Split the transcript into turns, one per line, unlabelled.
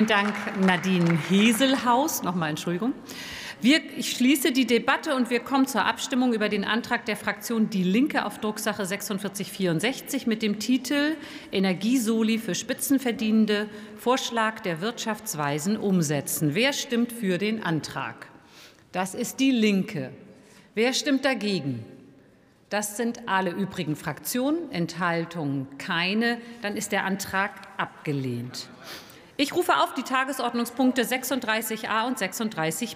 Vielen Dank, Nadine Heselhaus. Nochmal Entschuldigung. Wir, ich schließe die Debatte und wir kommen zur Abstimmung über den Antrag der Fraktion Die Linke auf Drucksache 4664 mit dem Titel Energiesoli für Spitzenverdienende Vorschlag der Wirtschaftsweisen umsetzen. Wer stimmt für den Antrag? Das ist die Linke. Wer stimmt dagegen? Das sind alle übrigen Fraktionen. Enthaltungen keine. Dann ist der Antrag abgelehnt. Ich rufe auf die Tagesordnungspunkte 36a und 36